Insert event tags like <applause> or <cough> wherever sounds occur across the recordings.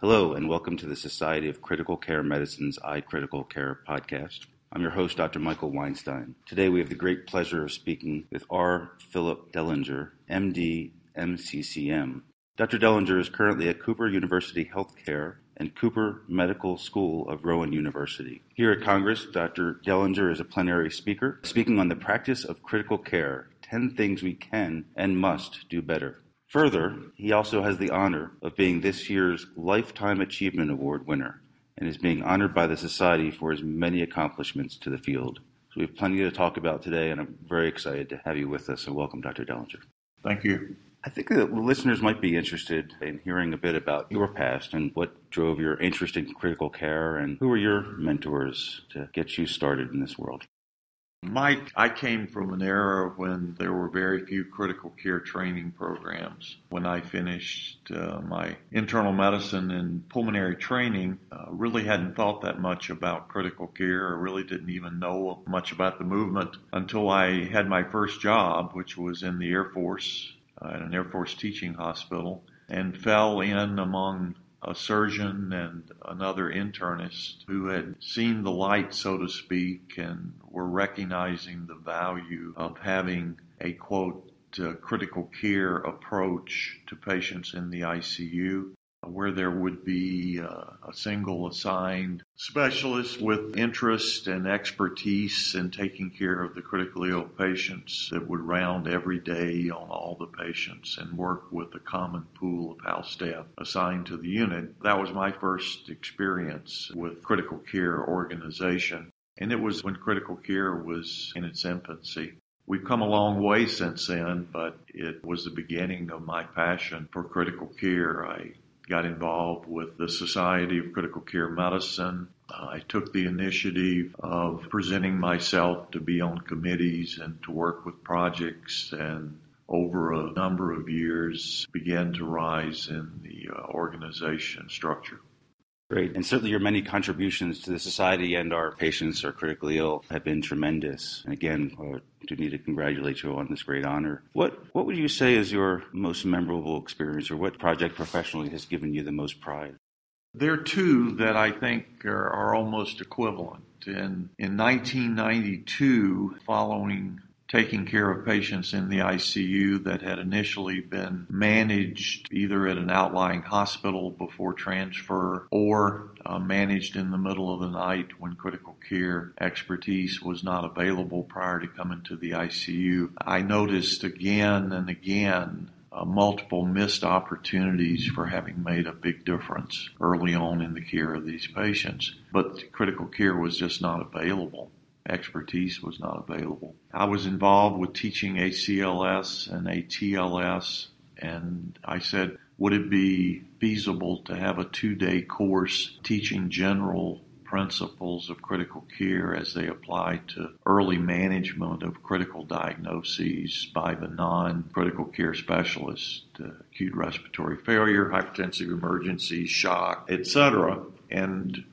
Hello, and welcome to the Society of Critical Care Medicine's iCritical Care podcast. I'm your host, Dr. Michael Weinstein. Today we have the great pleasure of speaking with R. Phillip Dellinger, MD, MCCM. Dr. Dellinger is currently at Cooper University Healthcare and Cooper Medical School of Rowan University. Here at Congress, Dr. Dellinger is a plenary speaker, speaking on the practice of critical care 10 things we can and must do better. Further, he also has the honor of being this year's Lifetime Achievement Award winner and is being honored by the Society for his many accomplishments to the field. So we have plenty to talk about today, and I'm very excited to have you with us. And welcome, Dr. Dellinger. Thank you. I think that listeners might be interested in hearing a bit about your past and what drove your interest in critical care and who were your mentors to get you started in this world. Mike, I came from an era when there were very few critical care training programs. When I finished uh, my internal medicine and pulmonary training, uh, really hadn't thought that much about critical care or really didn't even know much about the movement until I had my first job, which was in the Air Force, uh, at an Air Force teaching hospital, and fell in among a surgeon and another internist who had seen the light, so to speak, and were recognizing the value of having a quote, uh, critical care approach to patients in the ICU where there would be uh, a single assigned specialist with interest and expertise in taking care of the critically ill patients that would round every day on all the patients and work with a common pool of house staff assigned to the unit. That was my first experience with critical care organization. And it was when critical care was in its infancy. We've come a long way since then, but it was the beginning of my passion for critical care. I got involved with the Society of Critical Care Medicine. I took the initiative of presenting myself to be on committees and to work with projects and over a number of years began to rise in the uh, organization structure. Great. And certainly your many contributions to the society and our patients are critically ill have been tremendous. And again, I do need to congratulate you on this great honor. What what would you say is your most memorable experience or what project professionally has given you the most pride? There are two that I think are, are almost equivalent. In, in 1992, following taking care of patients in the ICU that had initially been managed either at an outlying hospital before transfer or uh, managed in the middle of the night when critical care expertise was not available prior to coming to the ICU. I noticed again and again uh, multiple missed opportunities for having made a big difference early on in the care of these patients. But critical care was just not available expertise was not available. I was involved with teaching ACLS and ATLS, and I said, would it be feasible to have a two day course teaching general principles of critical care as they apply to early management of critical diagnoses by the non critical care specialist, uh, acute respiratory failure, hypertensive emergency, shock, etc. And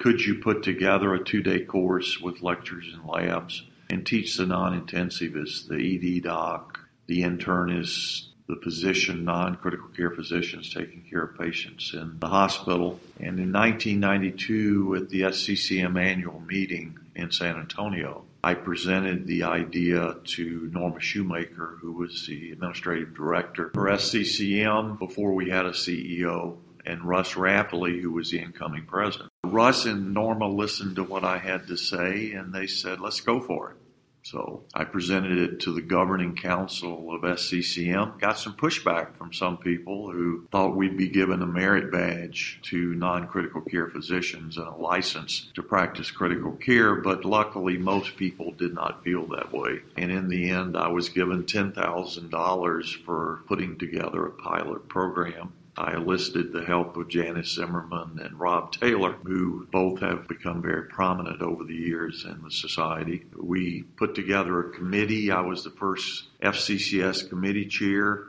could you put together a two day course with lectures and labs and teach the non intensivists, the ED doc, the internist, the physician, non critical care physicians taking care of patients in the hospital? And in 1992, at the SCCM annual meeting in San Antonio, I presented the idea to Norma Shoemaker, who was the administrative director for SCCM before we had a CEO, and Russ Raffaele, who was the incoming president. Russ and Norma listened to what I had to say and they said, let's go for it. So I presented it to the governing council of SCCM. Got some pushback from some people who thought we'd be given a merit badge to non-critical care physicians and a license to practice critical care, but luckily most people did not feel that way. And in the end, I was given $10,000 for putting together a pilot program I enlisted the help of Janice Zimmerman and Rob Taylor, who both have become very prominent over the years in the society. We put together a committee. I was the first FCCS committee chair.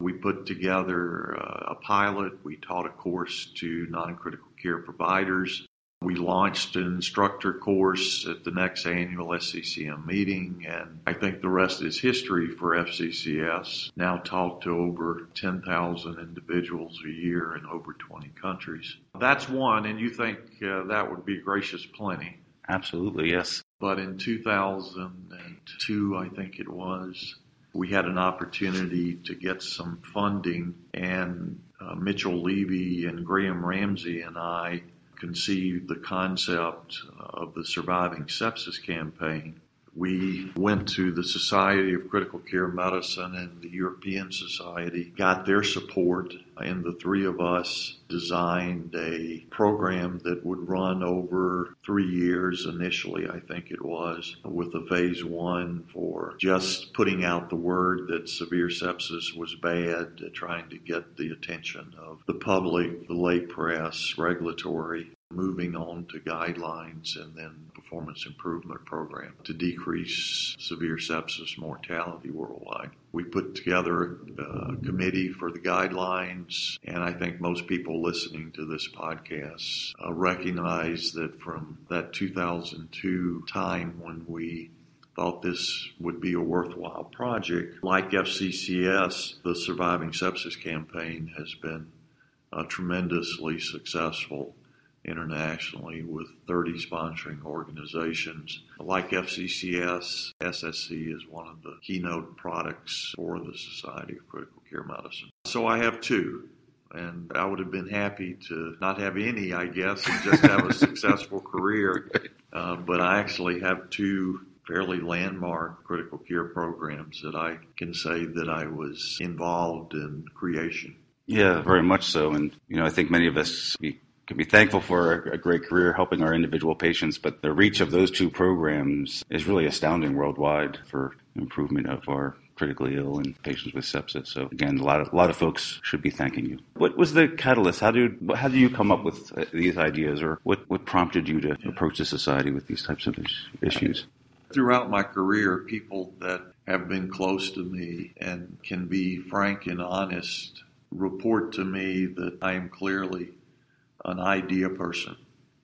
We put together uh, a pilot. We taught a course to non critical care providers. We launched an instructor course at the next annual SCCM meeting, and I think the rest is history for FCCS. Now taught to over 10,000 individuals a year in over 20 countries. That's one, and you think uh, that would be gracious plenty. Absolutely, yes. But in 2002, I think it was, we had an opportunity to get some funding, and uh, Mitchell Levy and Graham Ramsay and I conceived the concept of the Surviving Sepsis campaign. We went to the Society of Critical Care Medicine and the European Society, got their support, and the three of us designed a program that would run over three years initially, I think it was, with a phase one for just putting out the word that severe sepsis was bad, trying to get the attention of the public, the lay press, regulatory, moving on to guidelines and then performance improvement program to decrease severe sepsis mortality worldwide. We put together a committee for the guidelines, and I think most people listening to this podcast uh, recognize that from that 2002 time when we thought this would be a worthwhile project. Like FCCS, the Surviving Sepsis campaign has been uh, tremendously successful internationally with 30 sponsoring organizations. Like FCCS, SSC is one of the keynote products for the Society of Critical Care Medicine. So I have two. And I would have been happy to not have any, I guess, and just have a <laughs> successful career. Uh, but I actually have two fairly landmark critical care programs that I can say that I was involved in creation. Yeah, very much so. And, you know, I think many of us, we can be thankful for a, great career helping our individual patients, but the reach of those two programs is really astounding worldwide for improvement of our critically ill and patients with sepsis. So again, a lot of a lot of folks should be thanking you. What was the catalyst? How did how do you come up with uh, these ideas, or what what prompted you to approach the society with these types of issues? Throughout my career, people that have been close to me and can be frank and honest report to me that I am clearly an idea person.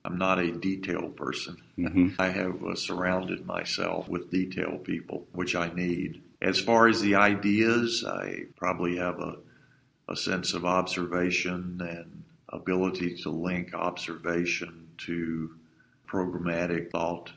I'm not a detail person. Mm-hmm. <laughs> I have uh, surrounded myself with detail people, which I need. As far as the ideas, I probably have a, a sense of observation and ability to link observation to programmatic thought.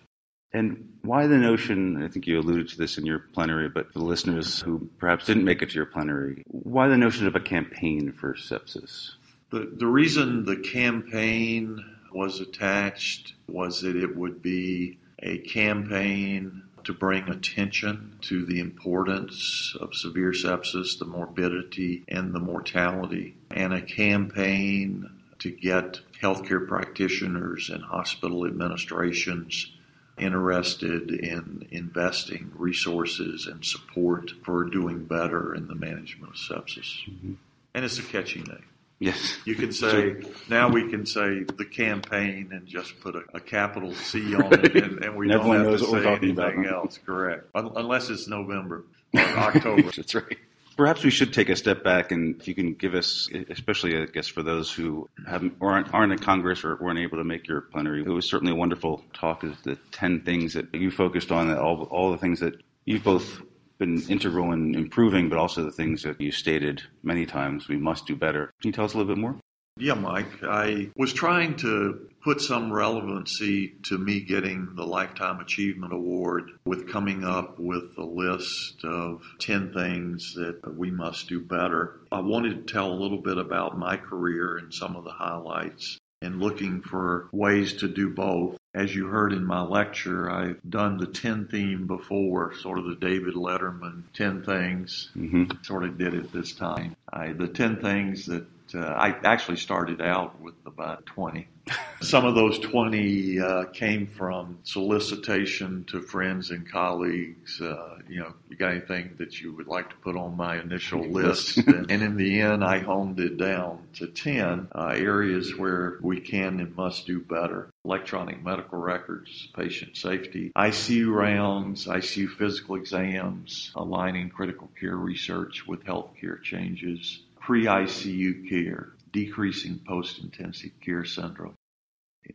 And why the notion, I think you alluded to this in your plenary, but for the listeners who perhaps didn't make it to your plenary, why the notion of a campaign for sepsis? The, the reason the campaign was attached was that it would be a campaign to bring attention to the importance of severe sepsis, the morbidity, and the mortality, and a campaign to get healthcare practitioners and hospital administrations interested in investing resources and support for doing better in the management of sepsis. Mm-hmm. And it's a catchy name. Yes. You can <laughs> say, now we can say the campaign and just put a, a capital C on it and, and we don't have to say anything about, else. Correct. Unless it's November <laughs> or October. That's right. Perhaps we should take a step back and if you can give us, especially I guess for those who haven't or aren't, aren't in Congress or weren't able to make your plenary, it was certainly a wonderful talk. Is the ten things that you focused on, all all the things that you've both been integral in improving, but also the things that you stated many times we must do better. Can you tell us a little bit more? Yeah, Mike. I was trying to put some relevancy to me getting the Lifetime Achievement Award with coming up with a list of 10 things that we must do better. I wanted to tell a little bit about my career and some of the highlights and looking for ways to do both. As you heard in my lecture, I've done the 10 theme before, sort of the David Letterman 10 things. Mm-hmm. Sort of did it this time. I, the 10 things that uh, I actually started out with about 20. <laughs> Some of those 20 uh, came from solicitation to friends and colleagues. Uh, you know, you got anything that you would like to put on my initial <laughs> list? and, and, in the end, I honed it down to 10 uh, areas where we can and must do better. Electronic medical records, patient safety, ICU rounds, ICU physical exams, aligning critical care research with healthcare changes, pre ICU care, decreasing post intensive care syndrome,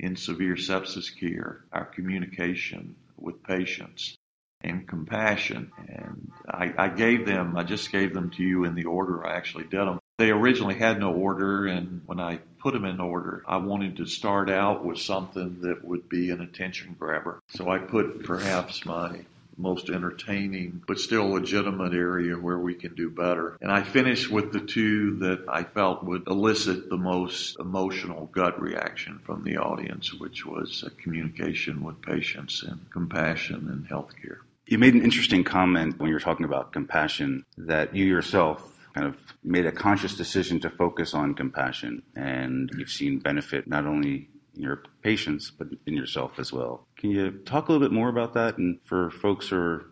in severe sepsis care, our communication with patients and compassion. And I, I, gave them, I just gave them to you in the order I actually did them. They originally had no order, and when I put them in order, I wanted to start out with something that would be an attention grabber. So I put perhaps my most entertaining but still legitimate area where we can do better. And I finished with the two that I felt would elicit the most emotional gut reaction from the audience, which was uh, communication with patients and compassion in healthcare. You made an interesting comment when you were talking about compassion that you yourself kind of made a conscious decision to focus on compassion and you've seen benefit not only in your patients but in yourself as well. Can you talk a little bit more about that and for folks who are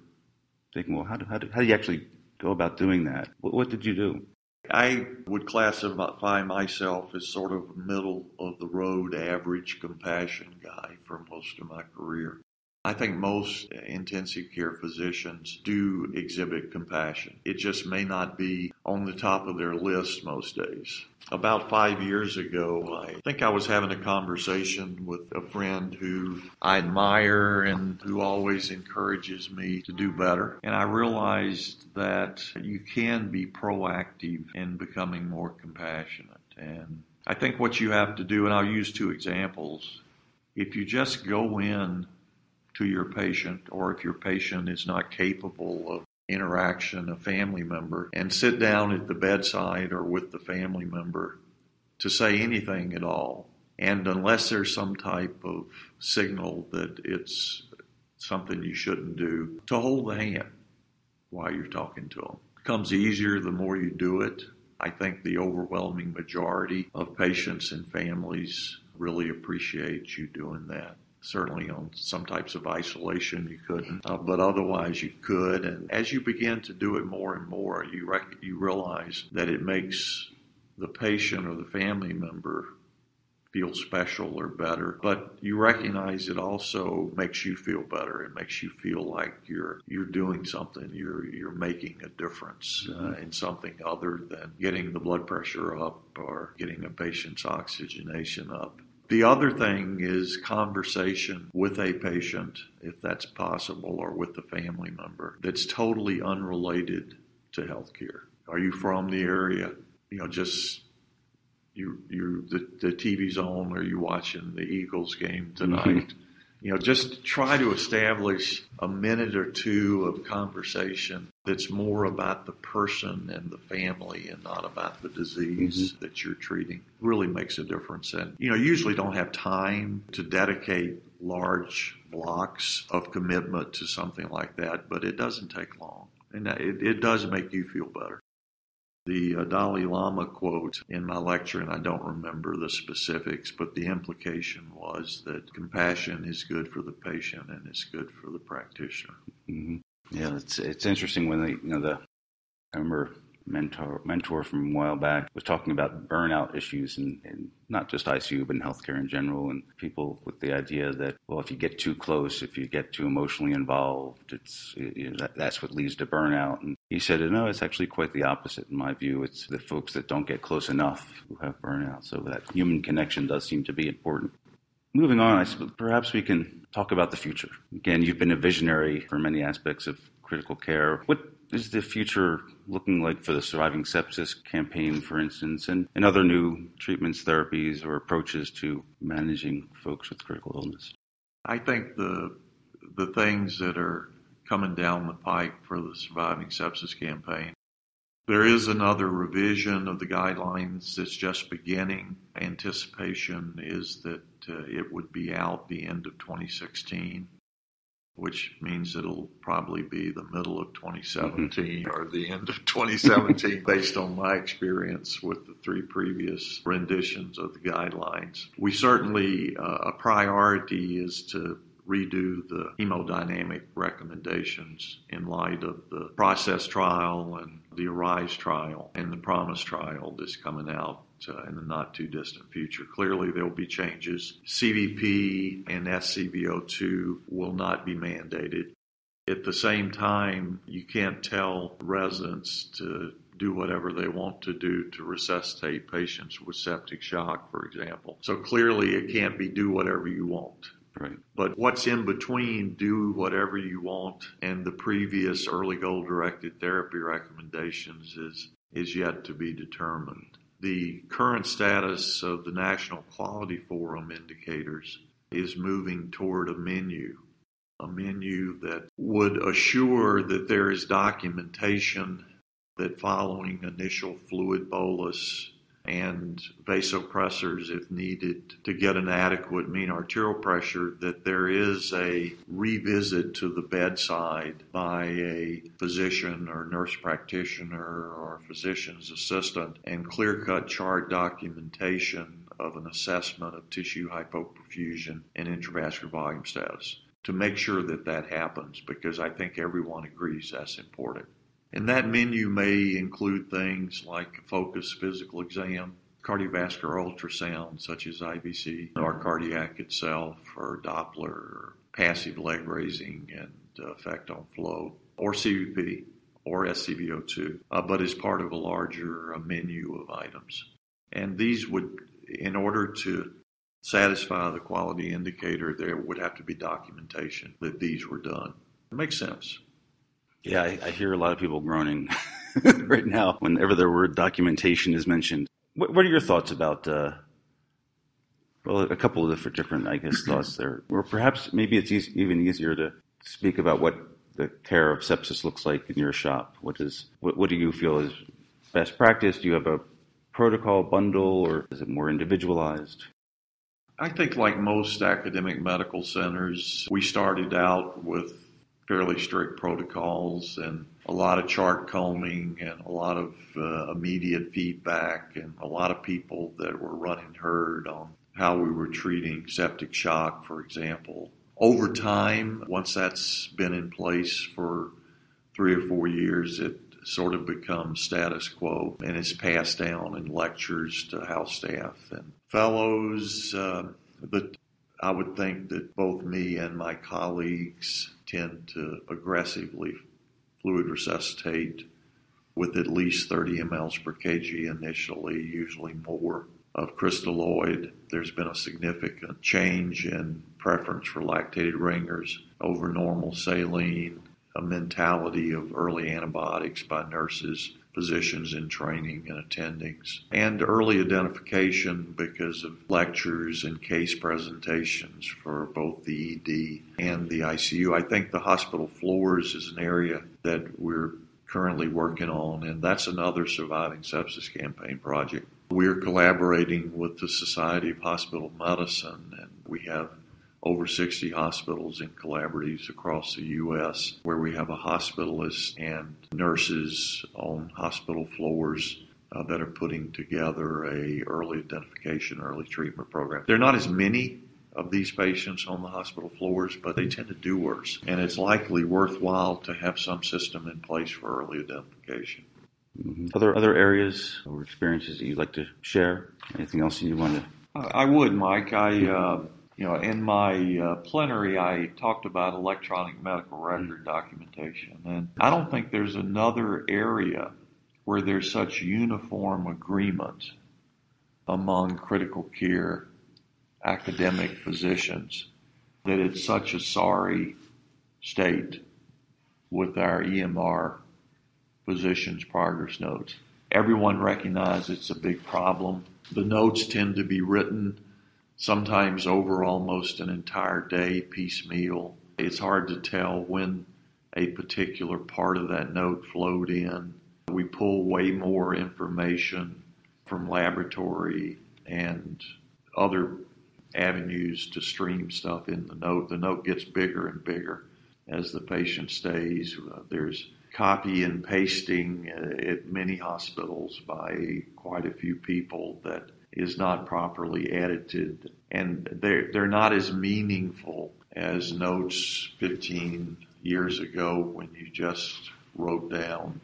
thinking, well, how do, how do, how do you actually go about doing that? What, what did you do? I would classify myself as sort of middle of the road average compassion guy for most of my career. I think most intensive care physicians do exhibit compassion. It just may not be on the top of their list most days. About five years ago, I think I was having a conversation with a friend who I admire and who always encourages me to do better. And I realized that you can be proactive in becoming more compassionate. And I think what you have to do, and I'll use two examples, if you just go in to your patient, or if your patient is not capable of interaction, a family member, and sit down at the bedside or with the family member to say anything at all. And unless there's some type of signal that it's something you shouldn't do, to hold the hand while you're talking to them. It becomes easier the more you do it. I think the overwhelming majority of patients and families really appreciate you doing that. Certainly, on some types of isolation, you couldn't, uh, but otherwise you could. And as you begin to do it more and more, you rec- you realize that it makes the patient or the family member feel special or better. But you recognize it also makes you feel better. It makes you feel like you're you're doing something. You're you're making a difference uh, mm-hmm. in something other than getting the blood pressure up or getting a patient's oxygenation up. The other thing is conversation with a patient, if that's possible, or with a family member that's totally unrelated to healthcare. Are you from the area? You know, just you you the, the TV's on. Are you watching the Eagles game tonight? <laughs> You know, just try to establish a minute or two of conversation that's more about the person and the family and not about the disease mm-hmm. that you're treating really makes a difference. And, you know, usually don't have time to dedicate large blocks of commitment to something like that, but it doesn't take long. And it, it does make you feel better the uh, Dalai Lama quote in my lecture, and I don't remember the specifics, but the implication was that compassion is good for the patient and it's good for the practitioner. Mm-hmm. Yeah, it's it's interesting when they, you know, the I remember mentor mentor from a while back was talking about burnout issues and, not just ICU but in healthcare in general and people with the idea that well if you get too close if you get too emotionally involved it's you know, that, that's what leads to burnout. And he said no it's actually quite the opposite in my view. It's the folks that don't get close enough who have burnout so that human connection does seem to be important. Moving on I suppose perhaps we can talk about the future. Again you've been a visionary for many aspects of critical care. What is the future looking like for the surviving sepsis campaign, for instance, and, and other new treatments, therapies, or approaches to managing folks with critical illness? I think the the things that are coming down the pike for the surviving sepsis campaign. There is another revision of the guidelines that's just beginning. Anticipation is that uh, it would be out the end of 2016 which means it'll probably be the middle of 2017 mm-hmm. or the end of 2017 <laughs> based on my experience with the three previous renditions of the guidelines. We certainly, uh, a priority is to redo the hemodynamic recommendations in light of the ProCESS trial and the ARISE trial and the PROMISE trial that's coming out uh, in the not too distant future. Clearly, there will be changes. CVP and SCVO2 will not be mandated. At the same time, you can't tell residents to do whatever they want to do to resuscitate patients with septic shock, for example. So clearly it can't be do whatever you want. Right. But what's in between do whatever you want and the previous early goal directed therapy recommendations is, is yet to be determined. The current status of the National Quality Forum indicators is moving toward a menu, a menu that would assure that there is documentation that following initial fluid bolus and vasopressors if needed to get an adequate mean arterial pressure, that there is a revisit to the bedside by a physician or nurse practitioner or physician's assistant and clear cut chart documentation of an assessment of tissue hypoperfusion and intravascular volume status to make sure that that happens because I think everyone agrees that's important. And that menu may include things like a focused physical exam, cardiovascular ultrasound such as IVC, or cardiac itself, or Doppler, or passive leg raising and effect on flow, or CVP, or SCVO2, uh, but as part of a larger uh, menu of items. And these would, in order to satisfy the quality indicator, there would have to be documentation that these were done. It makes sense. Yeah, I, I, hear a lot of people groaning <laughs> right now whenever the word documentation is mentioned. What, what are your thoughts about? Uh, well, a couple of different, different I guess, <clears throat> thoughts there. Or perhaps maybe it's easy, even easier to speak about what the care of sepsis looks like in your shop. What is what, what do you feel is best practice? Do you have a protocol bundle, or is it more individualized? I think, like most academic medical centers, we started out with fairly strict protocols and a lot of chart combing and a lot of uh, immediate feedback and a lot of people that were running herd on how we were treating septic shock, for example. Over time, once that's been in place for three or four years, it sort of becomes status quo and is passed down in lectures to house staff and fellows. Uh, but I would think that both me and my colleagues tend to aggressively fluid resuscitate with at least 30 mLs per kg initially, usually more of crystalloid. There's been a significant change in preference for lactated Ringer's over normal saline, a mentality of early antibiotics by nurses physicians in training and attendings, and early identification because of lectures and case presentations for both the ED and the ICU. I think the hospital floors is an area that we're currently working on, and that's another surviving sepsis campaign project. We're collaborating with the Society of Hospital Medicine, and we have over 60 hospitals and collaboratives across the U.S. where we have a hospitalist and nurses on hospital floors uh, that are putting together a early identification, early treatment program. There are not as many of these patients on the hospital floors, but they tend to do worse. And it's likely worthwhile to have some system in place for early identification. Mm-hmm. Other other areas or experiences that you'd like to share? Anything else you want to? I would, Mike. I uh, you know, in my uh, plenary, I talked about electronic medical record documentation, and I don't think there's another area where there's such uniform agreement among critical care academic physicians that it's such a sorry state with our EMR physicians' progress notes. Everyone recognizes it's a big problem. The notes tend to be written sometimes over almost an entire day piecemeal. It's hard to tell when a particular part of that note flowed in. We pull way more information from laboratory and other avenues to stream stuff in the note. The note gets bigger and bigger as the patient stays. Uh, there's copy and pasting uh, at many hospitals by quite a few people that is not properly edited and they're, they're not as meaningful as notes 15 years ago when you just wrote down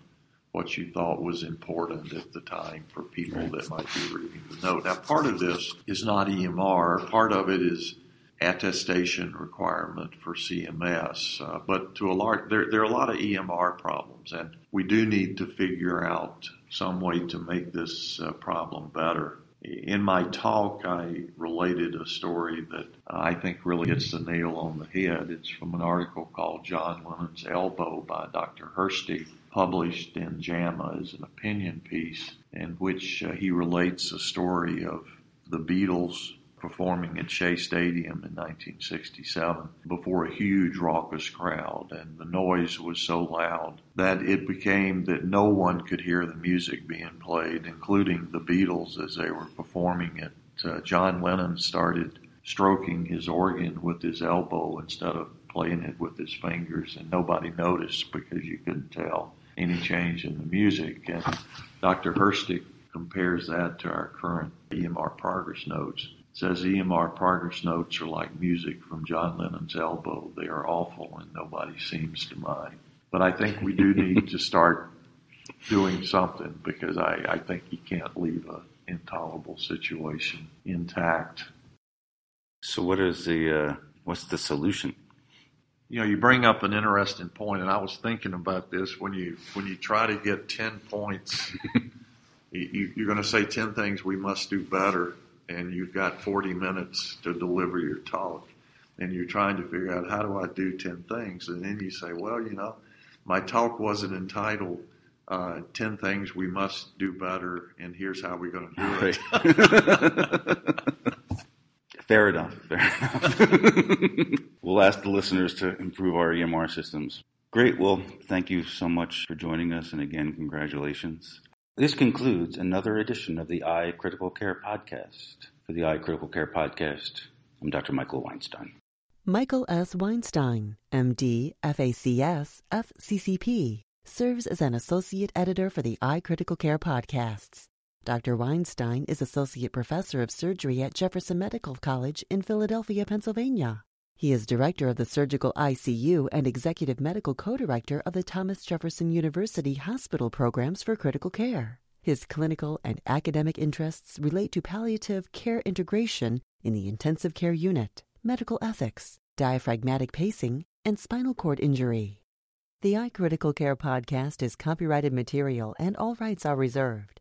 what you thought was important at the time for people that might be reading the note. Now, part of this is not EMR. Part of it is attestation requirement for CMS. Uh, but to a large, there, there are a lot of EMR problems, and we do need to figure out some way to make this uh, problem better. In my talk, I related a story that I think really hits the nail on the head. It's from an article called John Lennon's Elbow by Dr. Hirschtick, published in JAMA as an opinion piece, in which uh, he relates a story of the Beatles performing at Shea Stadium in 1967 before a huge raucous crowd, and the noise was so loud that it became that no one could hear the music being played, including the Beatles as they were performing it. Uh, John Lennon started stroking his organ with his elbow instead of playing it with his fingers, and nobody noticed because you couldn't tell any change in the music. And Dr. Hirschtick compares that to our current EMR progress notes says EMR progress notes are like music from John Lennon's elbow. They are awful and nobody seems to mind. But I think we do need to start doing something because I, I think you can't leave an intolerable situation intact. So what is the uh, what's the solution? You know, you bring up an interesting point, and I was thinking about this when you when you try to get ten points. <laughs> you, you're going to say ten things we must do better and you've got 40 minutes to deliver your talk and you're trying to figure out how do I do 10 things? And then you say well you know my talk wasn't entitled uh, 10 things we must do better and here's how we're going to do it. <laughs> Fair enough fair enough. <laughs> We'll ask the listeners to improve our EMR systems. Great. Well thank you so much for joining us and again congratulations this concludes another edition of the iCritical Care Podcast. For the iCritical Care Podcast, I'm Dr. Michael Weinstein. Michael S. Weinstein, MD, FACS, FCCP, serves as an associate editor for the iCritical Care Podcasts. Dr. Weinstein is Associate Professor of Surgery at Jefferson Medical College in Philadelphia, Pennsylvania. He is director of the Surgical ICU and executive medical co-director of the Thomas Jefferson University Hospital Programs for Critical Care. His clinical and academic interests relate to palliative care integration in the intensive care unit, medical ethics, diaphragmatic pacing, and spinal cord injury. The iCritical Care podcast is copyrighted material and all rights are reserved.